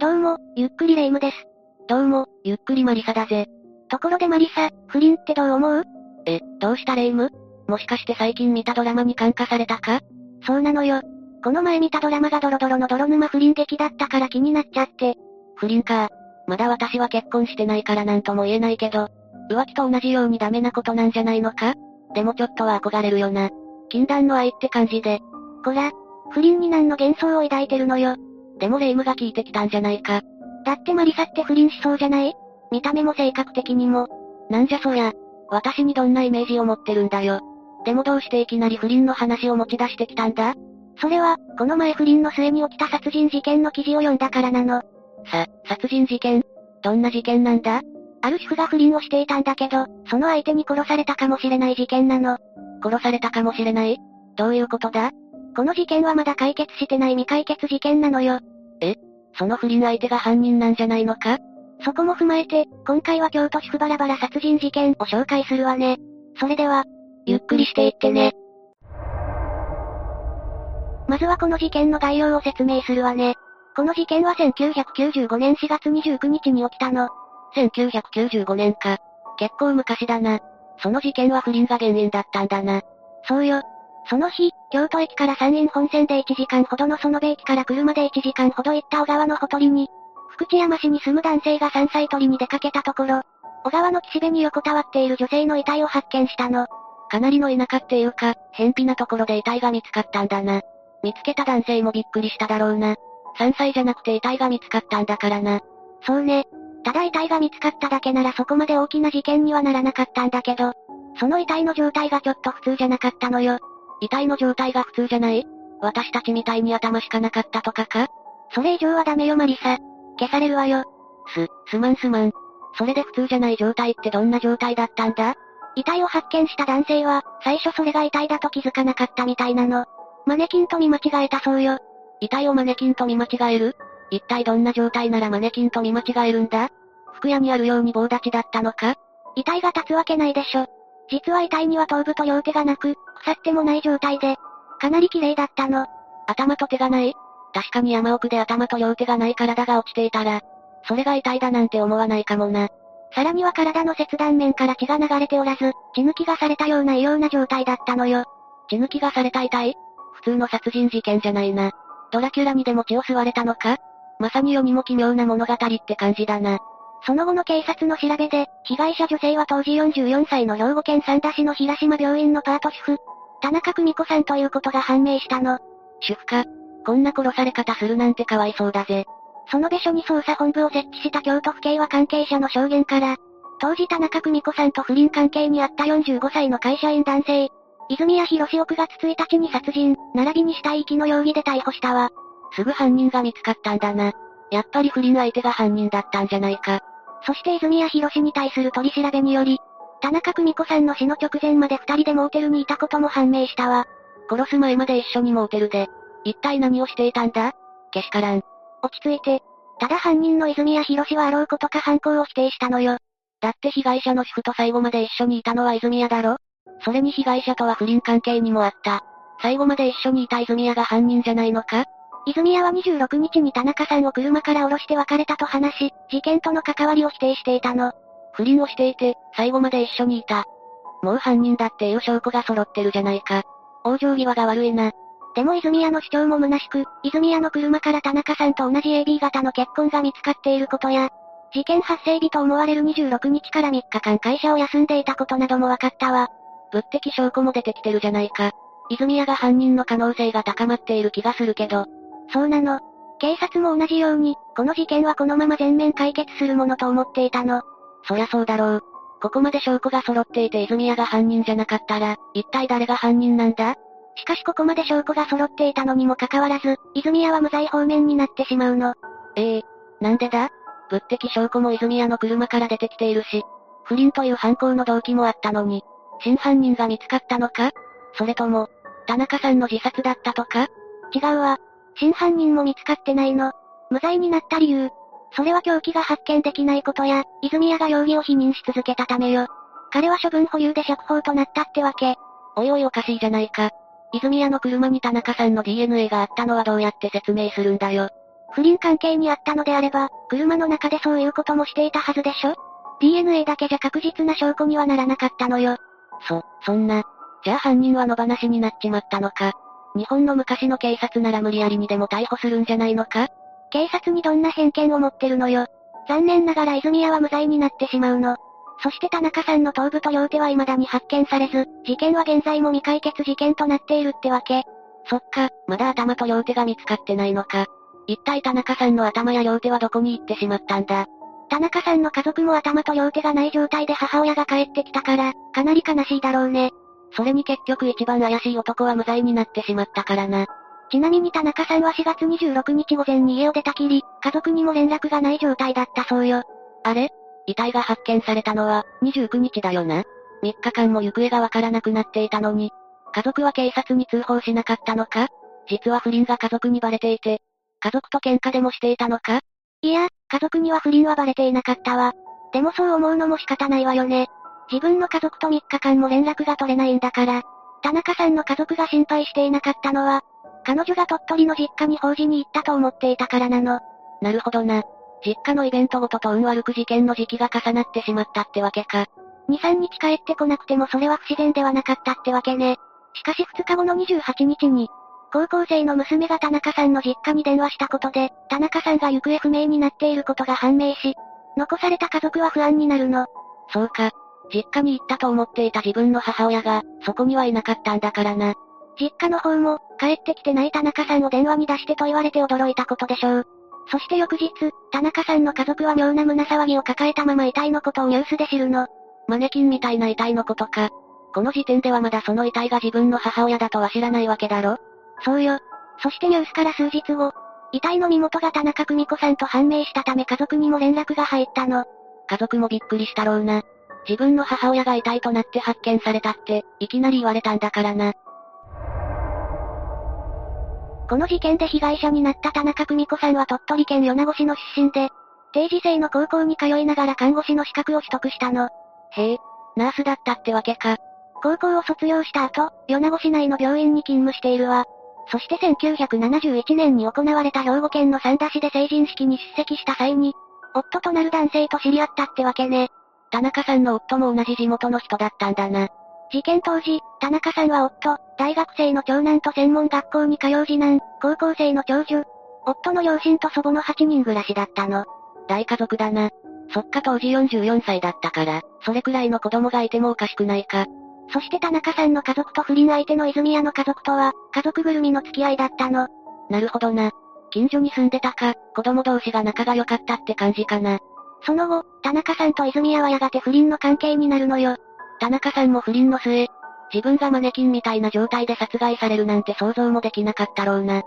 どうも、ゆっくりレ夢ムです。どうも、ゆっくりマリサだぜ。ところでマリサ、不倫ってどう思う？え、どうしたレ夢？ムもしかして最近見たドラマに感化されたか？そうなのよ。この前見たドラマがドロドロの泥沼不倫劇だったから気になっちゃって。不倫か。まだ私は結婚してないからなんとも言えないけど、浮気と同じようにダメなことなんじゃないのか？でもちょっとは憧れるよな。禁断の愛って感じで。こら、不倫に何の幻想を抱いてるのよ。でもレ夢ムが聞いてきたんじゃないか。だってマリサって不倫しそうじゃない？見た目も性格的にも。なんじゃそりゃ。私にどんなイメージを持ってるんだよ。でもどうしていきなり不倫の話を持ち出してきたんだ？それは、この前不倫の末に起きた殺人事件の記事を読んだからなの。さ、殺人事件？どんな事件なんだ？ある主婦が不倫をしていたんだけど、その相手に殺されたかもしれない事件なの。殺されたかもしれない？どういうことだ？この事件はまだ解決してない未解決事件なのよ。その不倫相手が犯人なんじゃないのか？そこも踏まえて、今回は京都市府バラバラ殺人事件を紹介するわね。それでは、ゆっくりしていってね。まずはこの事件の概要を説明するわね。この事件は1995年4月29日に起きたの。1995年か。結構昔だな。その事件は不倫が原因だったんだな。そうよ。その日、京都駅から山陰本線で1時間ほどの園部駅から車で1時間ほど行った小川のほとりに、福知山市に住む男性が山菜採りに出かけたところ、小川の岸辺に横たわっている女性の遺体を発見したの。かなりの田舎っていうか、偏僻なところで遺体が見つかったんだな。見つけた男性もびっくりしただろうな。山菜じゃなくて遺体が見つかったんだからな。そうね。ただ遺体が見つかっただけならそこまで大きな事件にはならなかったんだけど、その遺体の状態がちょっと普通じゃなかったのよ。遺体の状態が普通じゃない？私たちみたいに頭しかなかったとかか？それ以上はダメよマリサ。消されるわよ。す、すまんすまん。それで普通じゃない状態ってどんな状態だったんだ？遺体を発見した男性は、最初それが遺体だと気づかなかったみたいなの。マネキンと見間違えたそうよ。遺体をマネキンと見間違える？一体どんな状態ならマネキンと見間違えるんだ？服屋にあるように棒立ちだったのか？遺体が立つわけないでしょ。実は遺体には頭部と両手がなく、腐ってもない状態で、かなり綺麗だったの。頭と手がない？確かに山奥で頭と両手がない体が落ちていたら、それが遺体だなんて思わないかもな。さらには体の切断面から血が流れておらず、血抜きがされたような異様な状態だったのよ。血抜きがされた遺体？普通の殺人事件じゃないな。ドラキュラにでも血を吸われたのか？まさに世にも奇妙な物語って感じだな。その後の警察の調べで、被害者女性は当時44歳の兵庫県三田市の平島病院のパート主婦、田中久美子さんということが判明したの。主婦か。こんな殺され方するなんてかわいそうだぜ。その部署に捜査本部を設置した京都府警は関係者の証言から、当時田中久美子さんと不倫関係にあった45歳の会社員男性、泉谷博士を9月1日に殺人、並びに死体遺棄の容疑で逮捕したわ。すぐ犯人が見つかったんだな。やっぱり不倫相手が犯人だったんじゃないか。そして泉谷博士に対する取り調べにより、田中久美子さんの死の直前まで二人でモーテルにいたことも判明したわ。殺す前まで一緒にモーテルで。一体何をしていたんだ？けしからん。落ち着いて。ただ犯人の泉谷博士はあろうことか犯行を否定したのよ。だって被害者の主婦と最後まで一緒にいたのは泉谷だろ？それに被害者とは不倫関係にもあった。最後まで一緒にいた泉谷が犯人じゃないのか？泉谷は26日に田中さんを車から降ろして別れたと話し、事件との関わりを否定していたの。不倫をしていて、最後まで一緒にいた。もう犯人だっていう証拠が揃ってるじゃないか。往生際が悪いな。でも泉谷の主張も虚しく、泉谷の車から田中さんと同じ AB 型の血痕が見つかっていることや、事件発生日と思われる26日から3日間会社を休んでいたことなども分かったわ。物的証拠も出てきてるじゃないか。泉谷が犯人の可能性が高まっている気がするけど。そうなの。警察も同じように、この事件はこのまま全面解決するものと思っていたの。そりゃそうだろう。ここまで証拠が揃っていて泉谷が犯人じゃなかったら、一体誰が犯人なんだ？しかしここまで証拠が揃っていたのにもかかわらず、泉谷は無罪方面になってしまうの。ええなんでだ？物的証拠も泉谷の車から出てきているし、不倫という犯行の動機もあったのに、真犯人が見つかったのか？それとも、田中さんの自殺だったとか？違うわ。真犯人も見つかってないの。無罪になった理由。それは凶器が発見できないことや、泉谷が容疑を否認し続けたためよ。彼は処分保留で釈放となったってわけ。おいおいおかしいじゃないか。泉谷の車に田中さんの DNA があったのはどうやって説明するんだよ。不倫関係にあったのであれば、車の中でそういうこともしていたはずでしょ ?DNA だけじゃ確実な証拠にはならなかったのよ。そ、そんな。じゃあ犯人は野放しになっちまったのか。日本の昔の警察なら無理やりにでも逮捕するんじゃないのか？警察にどんな偏見を持ってるのよ。残念ながら泉谷は無罪になってしまうの。そして田中さんの頭部と両手は未だに発見されず、事件は現在も未解決事件となっているってわけ。そっか、まだ頭と両手が見つかってないのか。一体田中さんの頭や両手はどこに行ってしまったんだ？田中さんの家族も頭と両手がない状態で母親が帰ってきたから、かなり悲しいだろうね。それに結局一番怪しい男は無罪になってしまったからな。ちなみに田中さんは4月26日午前に家を出たきり、家族にも連絡がない状態だったそうよ。あれ？遺体が発見されたのは、29日だよな。3日間も行方がわからなくなっていたのに、家族は警察に通報しなかったのか？実は不倫が家族にバレていて、家族と喧嘩でもしていたのか？いや、家族には不倫はバレていなかったわ。でもそう思うのも仕方ないわよね。自分の家族と3日間も連絡が取れないんだから。田中さんの家族が心配していなかったのは、彼女が鳥取の実家に法事に行ったと思っていたからなの。なるほどな。実家のイベントごとと運悪く事件の時期が重なってしまったってわけか。2、3日帰ってこなくてもそれは不自然ではなかったってわけね。しかし2日後の28日に、高校生の娘が田中さんの実家に電話したことで、田中さんが行方不明になっていることが判明し、残された家族は不安になるの。そうか。実家に行ったと思っていた自分の母親が、そこにはいなかったんだからな。実家の方も、帰ってきてない田中さんを電話に出してと言われて驚いたことでしょう。そして翌日、田中さんの家族は妙な胸騒ぎを抱えたまま遺体のことをニュースで知るの。マネキンみたいな遺体のことか。この時点ではまだその遺体が自分の母親だとは知らないわけだろそうよ。そしてニュースから数日後、遺体の身元が田中久美子さんと判明したため家族にも連絡が入ったの。家族もびっくりしたろうな。自分の母親が遺体となって発見されたって、いきなり言われたんだからな。この事件で被害者になった田中久美子さんは鳥取県米子市の出身で、定時制の高校に通いながら看護師の資格を取得したの。へえ、ナースだったってわけか。高校を卒業した後、米子市内の病院に勤務しているわ。そして1971年に行われた兵庫県の三田市で成人式に出席した際に、夫となる男性と知り合ったってわけね。田中さんの夫も同じ地元の人だったんだな。事件当時、田中さんは夫、大学生の長男と専門学校に通う次男、高校生の長女、夫の両親と祖母の8人暮らしだったの。大家族だな。そっか当時44歳だったから、それくらいの子供がいてもおかしくないか。そして田中さんの家族と不倫相手の泉谷の家族とは、家族ぐるみの付き合いだったの。なるほどな。近所に住んでたか、子供同士が仲が良かったって感じかな。その後、田中さんと泉谷はやがて不倫の関係になるのよ。田中さんも不倫の末、自分がマネキンみたいな状態で殺害されるなんて想像もできなかったろうな。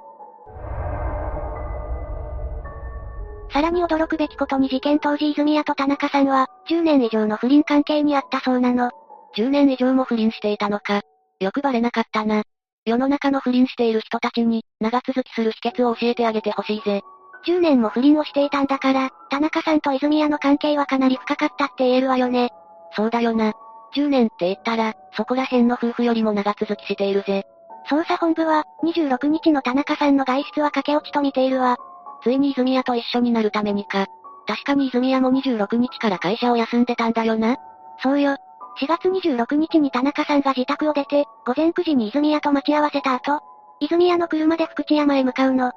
さらに驚くべきことに事件当時泉谷と田中さんは、10年以上の不倫関係にあったそうなの。10年以上も不倫していたのか。よくバレなかったな。世の中の不倫している人たちに、長続きする秘訣を教えてあげてほしいぜ。10年も不倫をしていたんだから、田中さんと泉谷の関係はかなり深かったって言えるわよね。そうだよな。10年って言ったら、そこら辺の夫婦よりも長続きしているぜ。捜査本部は、26日の田中さんの外出は駆け落ちと見ているわ。ついに泉谷と一緒になるためにか。確かに泉谷も26日から会社を休んでたんだよな。そうよ。4月26日に田中さんが自宅を出て、午前9時に泉谷と待ち合わせた後、泉谷の車で福知山へ向かうの。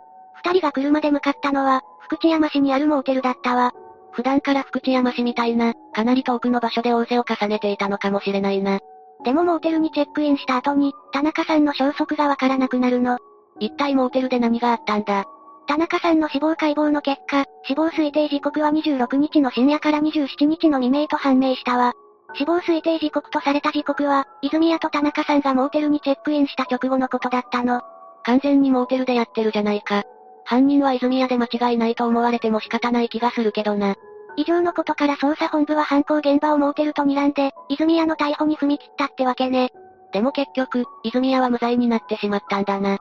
二人が車で向かったのは、福知山市にあるモーテルだったわ。普段から福知山市みたいな、かなり遠くの場所で仰せを重ねていたのかもしれないな。でもモーテルにチェックインした後に、田中さんの消息がわからなくなるの。一体モーテルで何があったんだ？田中さんの死亡解剖の結果、死亡推定時刻は26日の深夜から27日の未明と判明したわ。死亡推定時刻とされた時刻は、泉谷と田中さんがモーテルにチェックインした直後のことだったの。完全にモーテルでやってるじゃないか。犯人は泉谷で間違いないと思われても仕方ない気がするけどな。以上のことから捜査本部は犯行現場をモーテルと睨んで、泉谷の逮捕に踏み切ったってわけね。でも結局、泉谷は無罪になってしまったんだな。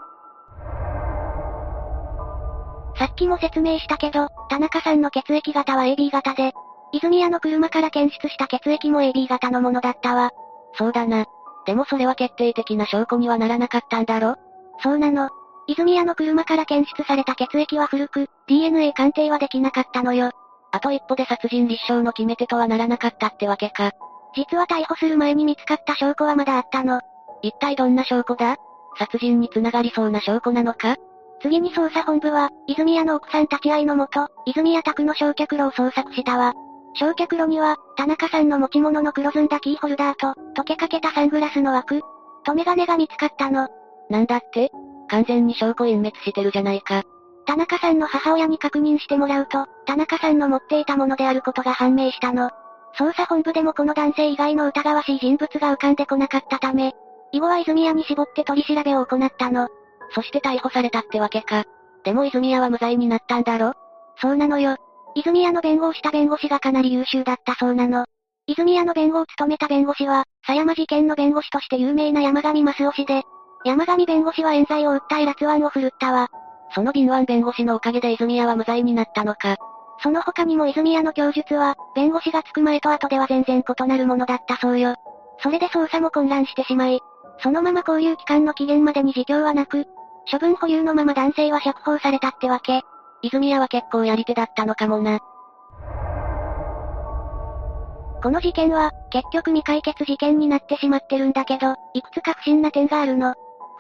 さっきも説明したけど、田中さんの血液型は AB 型で、泉谷の車から検出した血液も AB 型のものだったわ。そうだな。でもそれは決定的な証拠にはならなかったんだろ？そうなの。泉谷の車から検出された血液は古く、DNA 鑑定はできなかったのよ。あと一歩で殺人立証の決め手とはならなかったってわけか。実は逮捕する前に見つかった証拠はまだあったの。一体どんな証拠だ？殺人に繋がりそうな証拠なのか？次に捜査本部は、泉谷の奥さん立ち会いのもと、泉谷宅の焼却炉を捜索したわ。焼却炉には、田中さんの持ち物の黒ずんだキーホルダーと、溶けかけたサングラスの枠、留め金が見つかったの。なんだって？完全に証拠隠滅してるじゃないか。田中さんの母親に確認してもらうと、田中さんの持っていたものであることが判明したの。捜査本部でもこの男性以外の疑わしい人物が浮かんでこなかったため、以後は泉谷に絞って取り調べを行ったの。そして逮捕されたってわけか。でも泉谷は無罪になったんだろ？そうなのよ。泉谷の弁護をした弁護士がかなり優秀だったそうなの。泉谷の弁護を務めた弁護士は、狭山事件の弁護士として有名な山上正夫氏で、山上弁護士は冤罪を訴え辣腕を振るったわ。その敏腕弁護士のおかげで泉谷は無罪になったのか。その他にも泉谷の供述は、弁護士がつく前と後では全然異なるものだったそうよ。それで捜査も混乱してしまい、そのまま交留期間の期限までに自供はなく、処分保留のまま男性は釈放されたってわけ。泉谷は結構やり手だったのかもな。この事件は、結局未解決事件になってしまってるんだけど、いくつか不審な点があるの。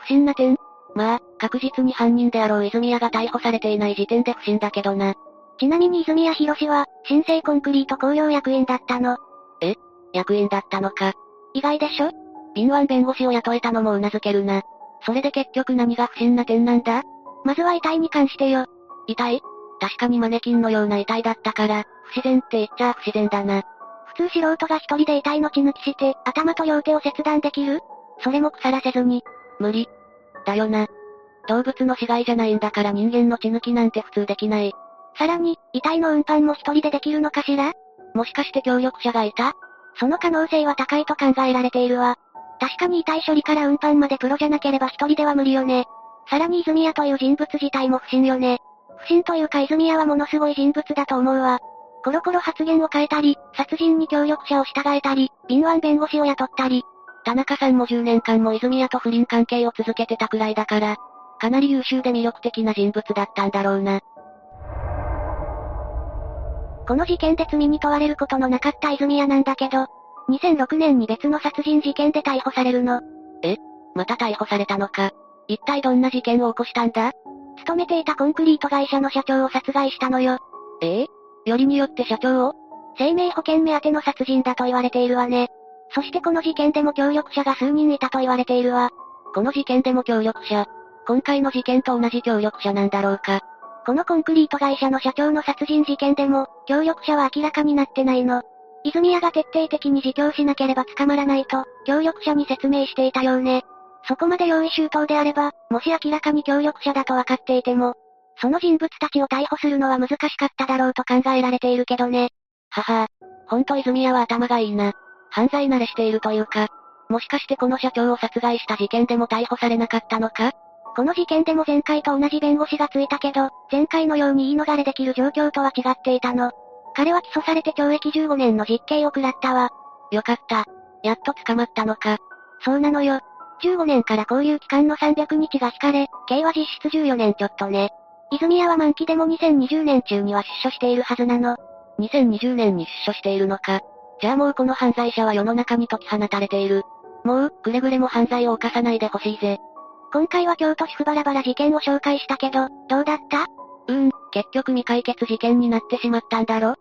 不審な点まあ、確実に犯人であろう泉谷が逮捕されていない時点で不審だけどな。ちなみに泉谷博士は、新生コンクリート工業役員だったの。え？役員だったのか。意外でしょ？敏腕弁護士を雇えたのも頷けるな。それで結局何が不審な点なんだ？まずは遺体に関してよ。遺体？確かにマネキンのような遺体だったから、不自然って言っちゃ不自然だな。普通素人が一人で遺体の血抜きして、頭と両手を切断できる？それも腐らせずに。無理。だよな。動物の死骸じゃないんだから人間の血抜きなんて普通できない。さらに、遺体の運搬も一人でできるのかしら？もしかして協力者がいた？その可能性は高いと考えられているわ。確かに遺体処理から運搬までプロじゃなければ一人では無理よね。さらに泉谷という人物自体も不審よね。不審というか泉谷はものすごい人物だと思うわ。コロコロ発言を変えたり、殺人に協力者を従えたり、敏腕弁護士を雇ったり。田中さんも10年間も泉谷と不倫関係を続けてたくらいだから、かなり優秀で魅力的な人物だったんだろうな。この事件で罪に問われることのなかった泉谷なんだけど、2006年に別の殺人事件で逮捕されるの。え？また逮捕されたのか？一体どんな事件を起こしたんだ？勤めていたコンクリート会社の社長を殺害したのよ。ええ？よりによって社長を？生命保険目当ての殺人だと言われているわね。そしてこの事件でも協力者が数人いたと言われているわ。この事件でも協力者。今回の事件と同じ協力者なんだろうか。このコンクリート会社の社長の殺人事件でも、協力者は明らかになってないの。泉谷が徹底的に自供しなければ捕まらないと、協力者に説明していたようね。そこまで用意周到であれば、もし明らかに協力者だと分かっていても、その人物たちを逮捕するのは難しかっただろうと考えられているけどね。ははほんと泉谷は頭がいいな。犯罪慣れしているというか、もしかしてこの社長を殺害した事件でも逮捕されなかったのか？この事件でも前回と同じ弁護士がついたけど、前回のように言い逃れできる状況とは違っていたの。彼は起訴されて懲役15年の実刑を食らったわ。よかった。やっと捕まったのか。そうなのよ。15年から交留期間の300日が引かれ、刑は実質14年ちょっとね。泉谷は満期でも2020年中には出所しているはずなの。2020年に出所しているのか。じゃあもうこの犯罪者は世の中に解き放たれている。もう、くれぐれも犯罪を犯さないでほしいぜ。今回は京都市府バラバラ事件を紹介したけど、どうだった？うーん、結局未解決事件になってしまったんだろ？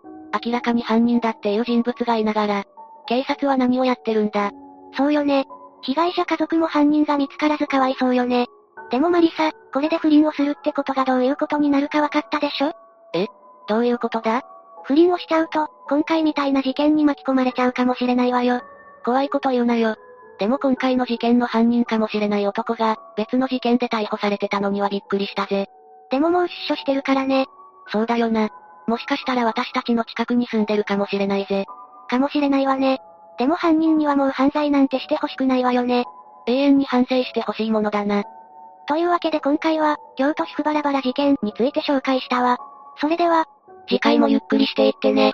明らかに犯人だっていう人物がいながら、警察は何をやってるんだ？そうよね。被害者家族も犯人が見つからずかわいそうよね。でもマリサ、これで不倫をするってことがどういうことになるか分かったでしょ？え？どういうことだ？不倫をしちゃうと、今回みたいな事件に巻き込まれちゃうかもしれないわよ。怖いこと言うなよ。でも今回の事件の犯人かもしれない男が、別の事件で逮捕されてたのにはびっくりしたぜ。でももう出所してるからね。そうだよな。もしかしたら私たちの近くに住んでるかもしれないぜ。かもしれないわね。でも犯人にはもう犯罪なんてしてほしくないわよね。永遠に反省してほしいものだな。というわけで今回は、京都市府バラバラ事件について紹介したわ。それでは、次回もゆっくりしていってね。